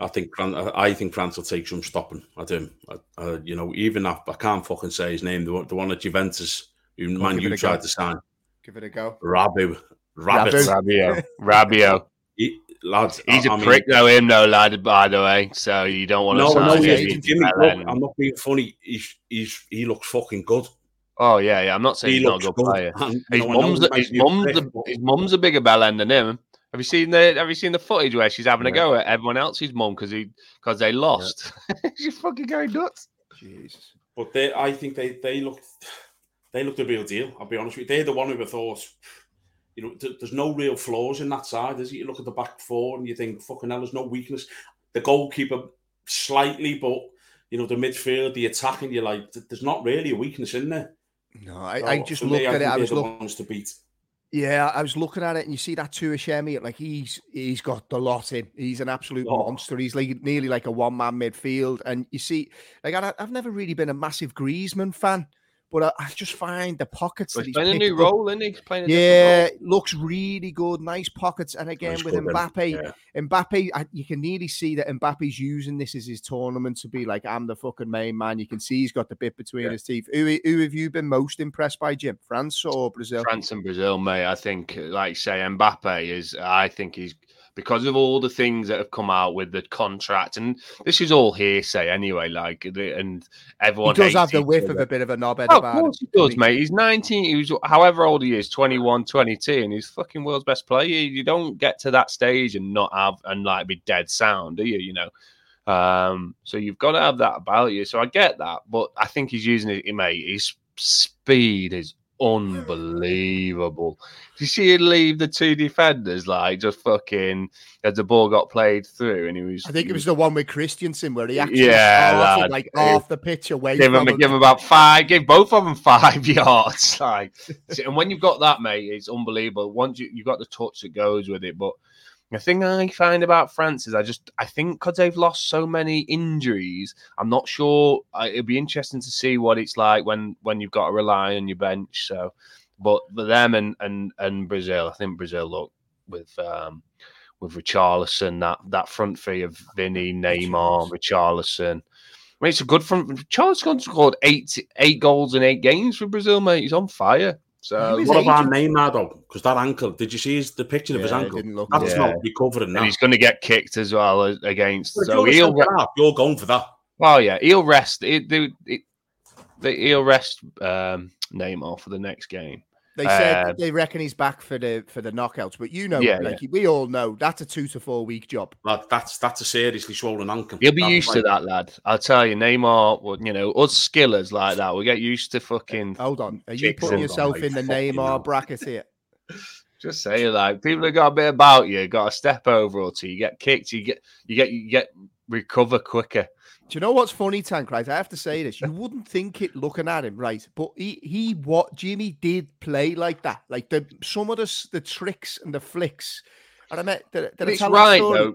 I think I think France will take some stopping. I do. I, I, you know, even if I can't fucking say his name, the one, the one at Juventus who Man U tried to sign, Give it a go. Rabu, Rabbit. Rabu. Rabio. Rabio. He, lads, He's I- a I mean- prick though, him though, lad, by the way. So you don't want to No, no, Jimmy, look, I'm not being funny. He's, he's, he looks fucking good. Oh yeah, yeah. I'm not saying He he's not a good good. player. And, His know, I know mum's, he a, his mum's, prick, a, his mum's a bigger bell end than him. Have you seen the Have you seen the footage where she's having a go at everyone else's mum because he because they lost? she's fucking going nuts. Jesus. But they, I think they, they look, they look the real deal. I'll be honest with you. They're the one who I thought, you know, th- there's no real flaws in that side. Is it? You look at the back four and you think, fucking hell, there's no weakness. The goalkeeper slightly, but you know, the midfield, the attacking, you're like, there's not really a weakness in there. No, I, So, I just looked at it. I was looking. to beat. Yeah, I was looking at it, and you see that Tchouameni, like he's he's got the lot in. He's an absolute Oh. monster. He's like nearly like a one man midfield, and you see, like I, I've never really been a massive Griezmann fan, but I, I just find the pockets that He's he's playing a new up- role, isn't he? He's playing a Yeah, different looks really good. Nice pockets, and again Nice with good. Mbappe, Yeah. Mbappe, I, you can nearly see that Mbappe's using this as his tournament to be like, I'm the fucking main man. You can see he's got the bit between Yeah. his teeth. Who, who have you been most impressed by, Jim? France or Brazil? France and Brazil, mate. I think, like say, Mbappe is. I think he's because of all the things that have come out with the contract, and this is all hearsay anyway. Like, and He everyone does have the whiff of a bit of a knobhead Oh, of course it. he does, mate. He's 19. He was however old he is, 21, 22, and he's fucking world's best player. You don't get to that stage and not have and like be dead sound, do you? You know. Um, so you've got to have that about you. So I get that, but I think he's using it, mate. His speed is unbelievable. Did you see him leave the two defenders like just fucking as the ball got played through, and he was. I think it was the one with Christiansen where he actually Yeah, started like off the pitch away give him, him. give him about five, give both of them five yards. Like, and when you've got that, mate, it's unbelievable. Once you you've got the touch that goes with it, but the thing I find about France is I just I think because they've lost so many injuries, I'm not sure. I, it'd be interesting to see what it's like when when you've got to rely on your bench. So, but for them and and and Brazil, I think Brazil look with um with Richarlison that that front three of Vinny, Neymar, Richarlison. I mean, it's a good front. Charleston scored eight eight goals in eight games for Brazil, mate. He's on fire. So What about agent- Neymar though? Because that ankle, did you see his, the picture of his ankle? didn't look That's good. not recovering and he's going to get kicked as well against. But So he'll. centre half, you're going for that. Well, yeah, he'll rest. It, it, it, the- he'll rest um, Neymar for the next game. They said Uh, they reckon he's back for the for the knockouts, but you know, Yeah, like we all know, that's a two to four week job. Like, that's that's a seriously swollen ankle. He'll be That's used to like- that, lad. I'll tell you, Neymar. You know, us skillers like that, we get used to fucking. Hold on, are you putting yourself like, in the Neymar hell. bracket here? Just say like people have got a bit about you, got a step over or two. You get kicked, you get you get you get recover quicker. Do you know what's funny, Tank? Right, I have to say this. You wouldn't think it looking at him, right? But he he what Jimmy did play like that, like the some of the the tricks and the flicks. And I met did, did I tell that right story? though.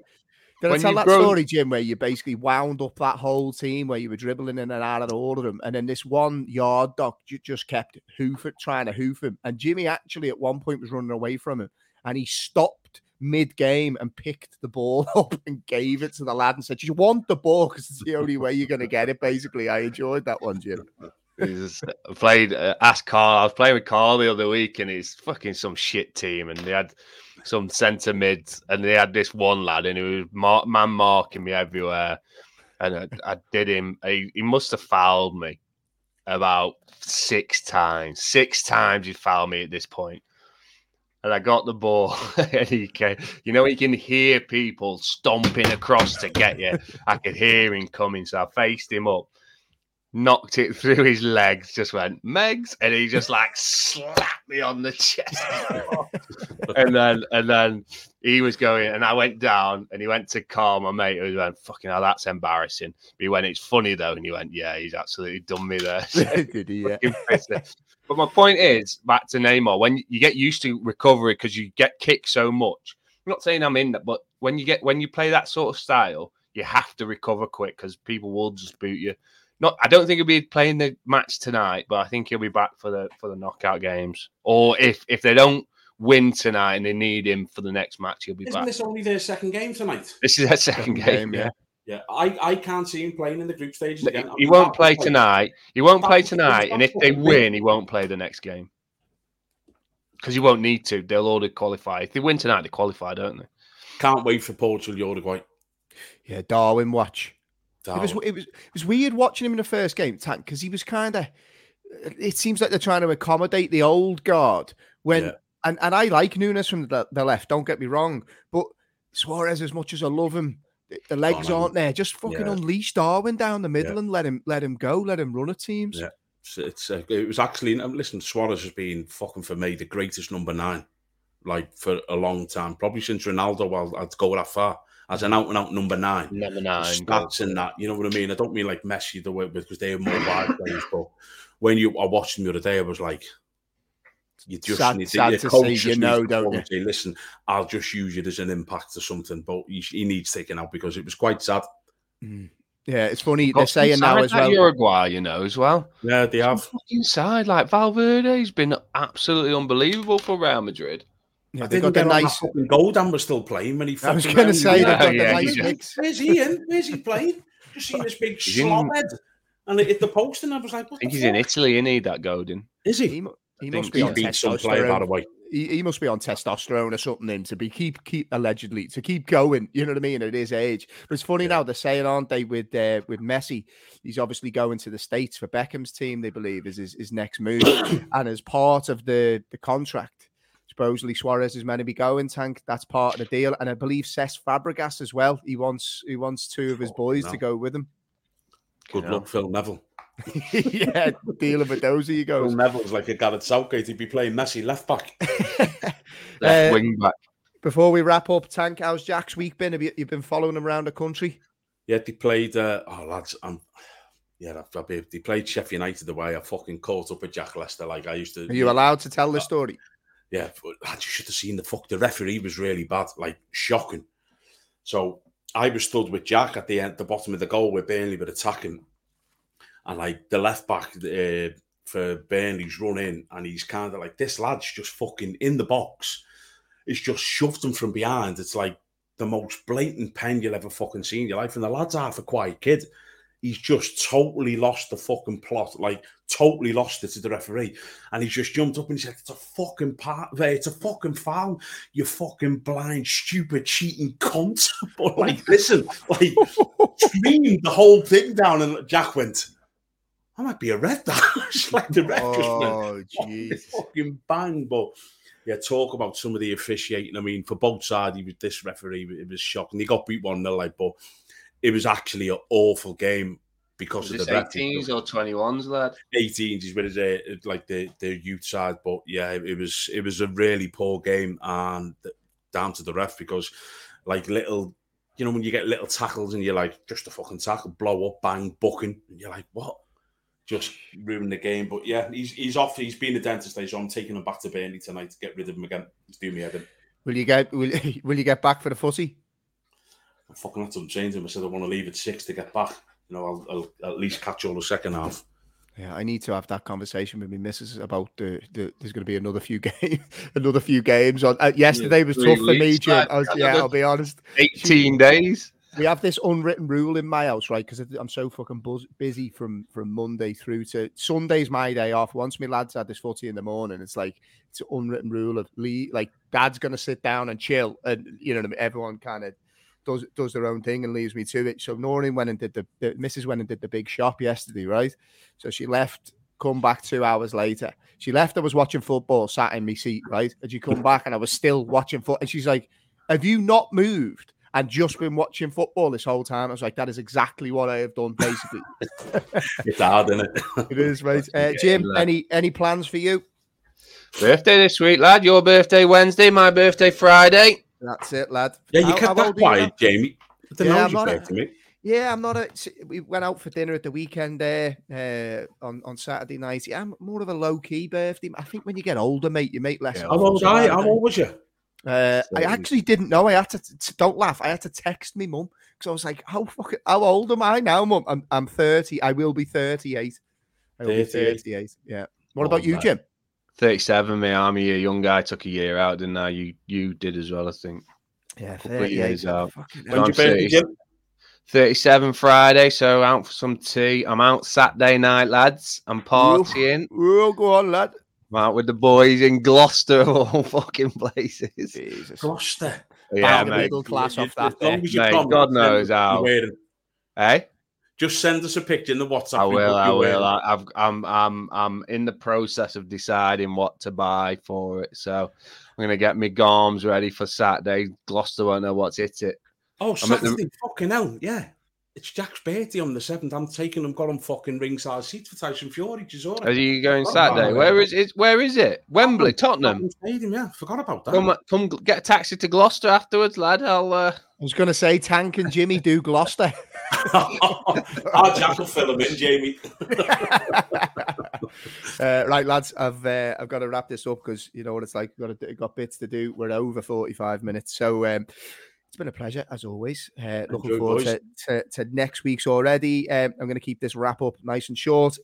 Did I tell that grown- story, Jim, where you basically wound up that whole team where you were dribbling in and out of all of them, and then this one yard dog ju- just kept hoof it, trying to hoof him, and Jimmy actually at one point was running away from him, and he stopped mid game and picked the ball up and gave it to the lad and said, "You want the ball because it's the only way you're going to get it." Basically, I enjoyed that one, Jim. He's played uh, asked Carl. I was playing with Carl the other week, and he's fucking some shit team, and they had some centre mids, and they had this one lad, and he was mar- man marking me everywhere, and I, I did him. He, he must have fouled me about six times. Six times he fouled me at this point. And I got the ball. and he came, you know, you can hear people stomping across to get you. I could hear him coming, so I faced him up, knocked it through his legs, just went Megs, and he just like slapped me on the chest. and then and then he was going, and I went down, and he went to call my mate, who went, "Fucking hell, that's embarrassing." But he went, "It's funny though," and he went, "Yeah, he's absolutely done me there." Did he? Yeah. But my point is, back to Neymar, when you get used to recovery because you get kicked so much. I'm not saying I'm in that, but when you get when you play that sort of style, you have to recover quick because people will just boot you. Not, I don't think he'll be playing the match tonight, but I think he'll be back for the for the knockout games. Or if if they don't win tonight and they need him for the next match, he'll be Isn't back. this only their second game tonight? This is their second, Second game, game, yeah. Yeah. Yeah, I, I can't see him playing in the group stages again. I He mean, won't that play was tonight. He won't play tonight, and if they win, he won't play the next game because he won't need to. They'll already qualify. If they win tonight, they qualify, don't they? Can't wait for Portugal, Uruguay. Yeah, Darwin watch. It was Darwin. it was it was weird watching him in the first game, Tank, because he was kind of. It seems like they're trying to accommodate the old guard when, Yeah. and and I like Nunez from the, the left. Don't get me wrong, but Suarez, as much as I love him, the- the legs no. aren't there. Just fucking Yeah. unleash Darwin down the middle Yeah. and let him let him go, let him run at teams. Yeah. It's, it's uh, it was actually um, listen. Suarez has been fucking for me the greatest number nine, like for a long time. Probably since Ronaldo. I'll, I'd go that far as an out and out number nine. Number nine. stats and that. You know what I mean? I don't mean like Messi the way because they are more wide players, but when you I watched them the other day, I was like, you just Sad- need sad your to coach see, just you know, don't come you? Say, Listen, I'll just use it as an impact or something, but he, he needs taken out because it was quite sad. Mm. Yeah, it's funny. They're saying now as well. Uruguay, you know, as well. Yeah, they have. Inside, like Valverde's been absolutely unbelievable for Real Madrid. Yeah, I they didn't got the nice. that fucking goal. Dan was still playing when he. I was fucking going to say in. they got Yeah, the nice he's- Where's he in? Where's he playing? Just seen this big He's in- slobhead, and it hit the post, and I was like, I think the he's in? Italy, isn't he, that Godin? Is he? He, mu- he think must be He on beat some player, by the testosterone. way. He, he must be on testosterone or something then to be keep keep allegedly to keep going. You know what I mean? At his age, but it's funny Yeah. now they're saying, aren't they? With uh, with Messi, he's obviously going to the states for Beckham's team. They believe is his, his next move, and as part of the the contract, supposedly Suarez is meant to be going. Tank that's part of the deal, and I believe Cesc Fabregas as well. He wants he wants two of his Oh, boys no. to go with him. Good Yeah. luck, Phil Neville. yeah, dealing with those. He Phil goes. Neville's like a Gareth Southgate. He'd be playing Messi left back. Left Uh, wing back. Before we wrap up, Tank, how's Jack's week been? Have you, you been following him around the country? Yeah, they played. Uh, oh, lads, I'm. Yeah, I, I, they played Sheffield United away. I fucking caught up with Jack Lester like I used to. Are you allowed to tell the story? Yeah, but lads, you should have seen the fuck. The referee was really bad, like shocking. So I was stood with Jack at the end, the bottom of the goal where Burnley were attacking, and like the left back uh, for Burnley's run in, and he's kind of like this lad's just fucking in the box. It's just shoved him from behind. It's like the most blatant pen you'll ever fucking see in your life. And the lad's half a quiet kid. He's just totally lost the fucking plot, like totally lost it to the referee. And he just jumped up and he said, It's a fucking part there, it's a fucking foul, you fucking blind, stupid, cheating cunt. but like, listen, like screamed the whole thing down, and Jack went, I might be a red that. Like the ref just Oh, fucking, jeez. fucking bang. But yeah, talk about some of the officiating. I mean, for both sides, he was this referee, it was shocking. He got beat 1 0, like, but it was actually an awful game because Was of the ref. 18s or 21s, lad? 18s is with his uh, like the the youth side, but yeah, it was it was a really poor game and down to the ref because like little, you know, when you get little tackles and you're like just a fucking tackle, blow up, bang, booking, and you're like, what? Just ruin the game. But yeah, he's he's off. He's been a dentist day, so I'm taking him back to Burnley tonight to get rid of him again. He's doing me head in. Will you get will, will you get back for the footy? I fucking had to change him. I said I want to leave at six to get back. You know, I'll, I'll at least catch all the second half. Yeah, I need to have that conversation with my missus about the, the there's going to be another few games, another few games. On uh, yesterday was three tough for me, weeks, Jim. I was, yeah, I'll be honest. 18 days. We have this unwritten rule in my house, right? Because I'm so fucking buzz- busy from from Monday through to Sunday's my day off. Once my lads had this footy in the morning, it's like it's an unwritten rule of Lee, like Dad's to sit down and chill, and you know everyone kind of does does their own thing and leaves me to it. So Noreen went and did the, the Mrs. went and did the big shop yesterday, right? So she left come back two hours later. She left. I was watching football, sat in my seat, right? And she come back, and I was still watching foot. And she's like, "Have you not moved?" And just been watching football this whole time. I was like, that is exactly what I have done, basically. it's hard, isn't it? it is, right? Uh, Jim, any any plans for you? Birthday this week, lad. Your birthday Wednesday, my birthday Friday. That's it, lad. Yeah, you how, kept how that quiet, Jamie. I yeah, I'm not a, me. Yeah, I'm not a. We went out for dinner at the weekend there uh, on on Saturday night. Yeah, I'm more of a low key birthday. I think when you get older, mate, you make less. Yeah, how old I? How old was you? Uh, I actually didn't know. I had to don't laugh. I had to text me mum because I was like, "How fucking how old am I now, mum? I'm I'm 30. I will be 38. I will 38. be 38. Yeah. What oh, about you, Jim? 37. My army, a young guy took a year out, didn't I? You you did as well, I think. Yeah, 38 years out. When's your birthday, Jim? 37 Friday, so out for some tea. I'm out Saturday night, lads. I'm partying. Oh, go on, lad. I'm out with the boys in Gloucester, all fucking places. Jesus. Gloucester. Yeah, mate. middle class off that. Mate, God knows how. Hey? Eh? Just send us a picture in the WhatsApp. I will. I will. I, have I'm. I'm. I'm in the process of deciding what to buy for it. So I'm gonna get my garms ready for Saturday. Gloucester won't know what's hit it. Oh, Saturday, the... fucking hell, yeah. It's Jack's birthday on the seventh. I'm taking him, got him fucking ringside seats for Tyson Fury. Chisora. Are you going Saturday? Where is it? Where is it? Wembley, Tottenham. Stadium, yeah. Forgot about that. Come, come, get a taxi to Gloucester afterwards, lad. I'll. Uh... I was going to say Tank and Jimmy do Gloucester. Our Jack will fill them in, Jamie. uh, right, lads, I've uh, I've got to wrap this up because you know what it's like. We've got to, got bits to do. We're over forty five minutes, so. Um, it's been a pleasure as always. Uh, looking forward to, to, to, next week's already. Um, I'm going to keep this wrap up nice and short.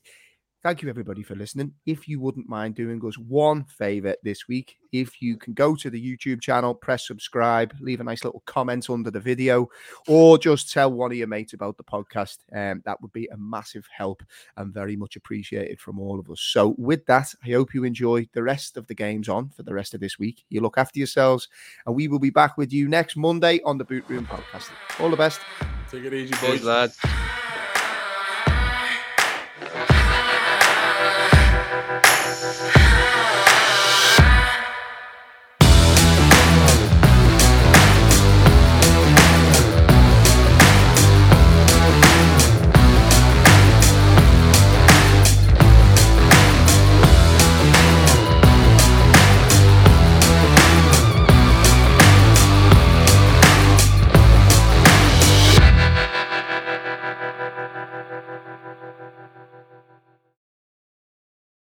Thank you, everybody, for listening. If you wouldn't mind doing us one favor this week, if you can go to the YouTube channel, press subscribe, leave a nice little comment under the video, or just tell one of your mates about the podcast, um, that would be a massive help and very much appreciated from all of us. So, with that, I hope you enjoy the rest of the games on for the rest of this week. You look after yourselves, and we will be back with you next Monday on the Boot Room podcast. All the best. Take it easy, boys, lads.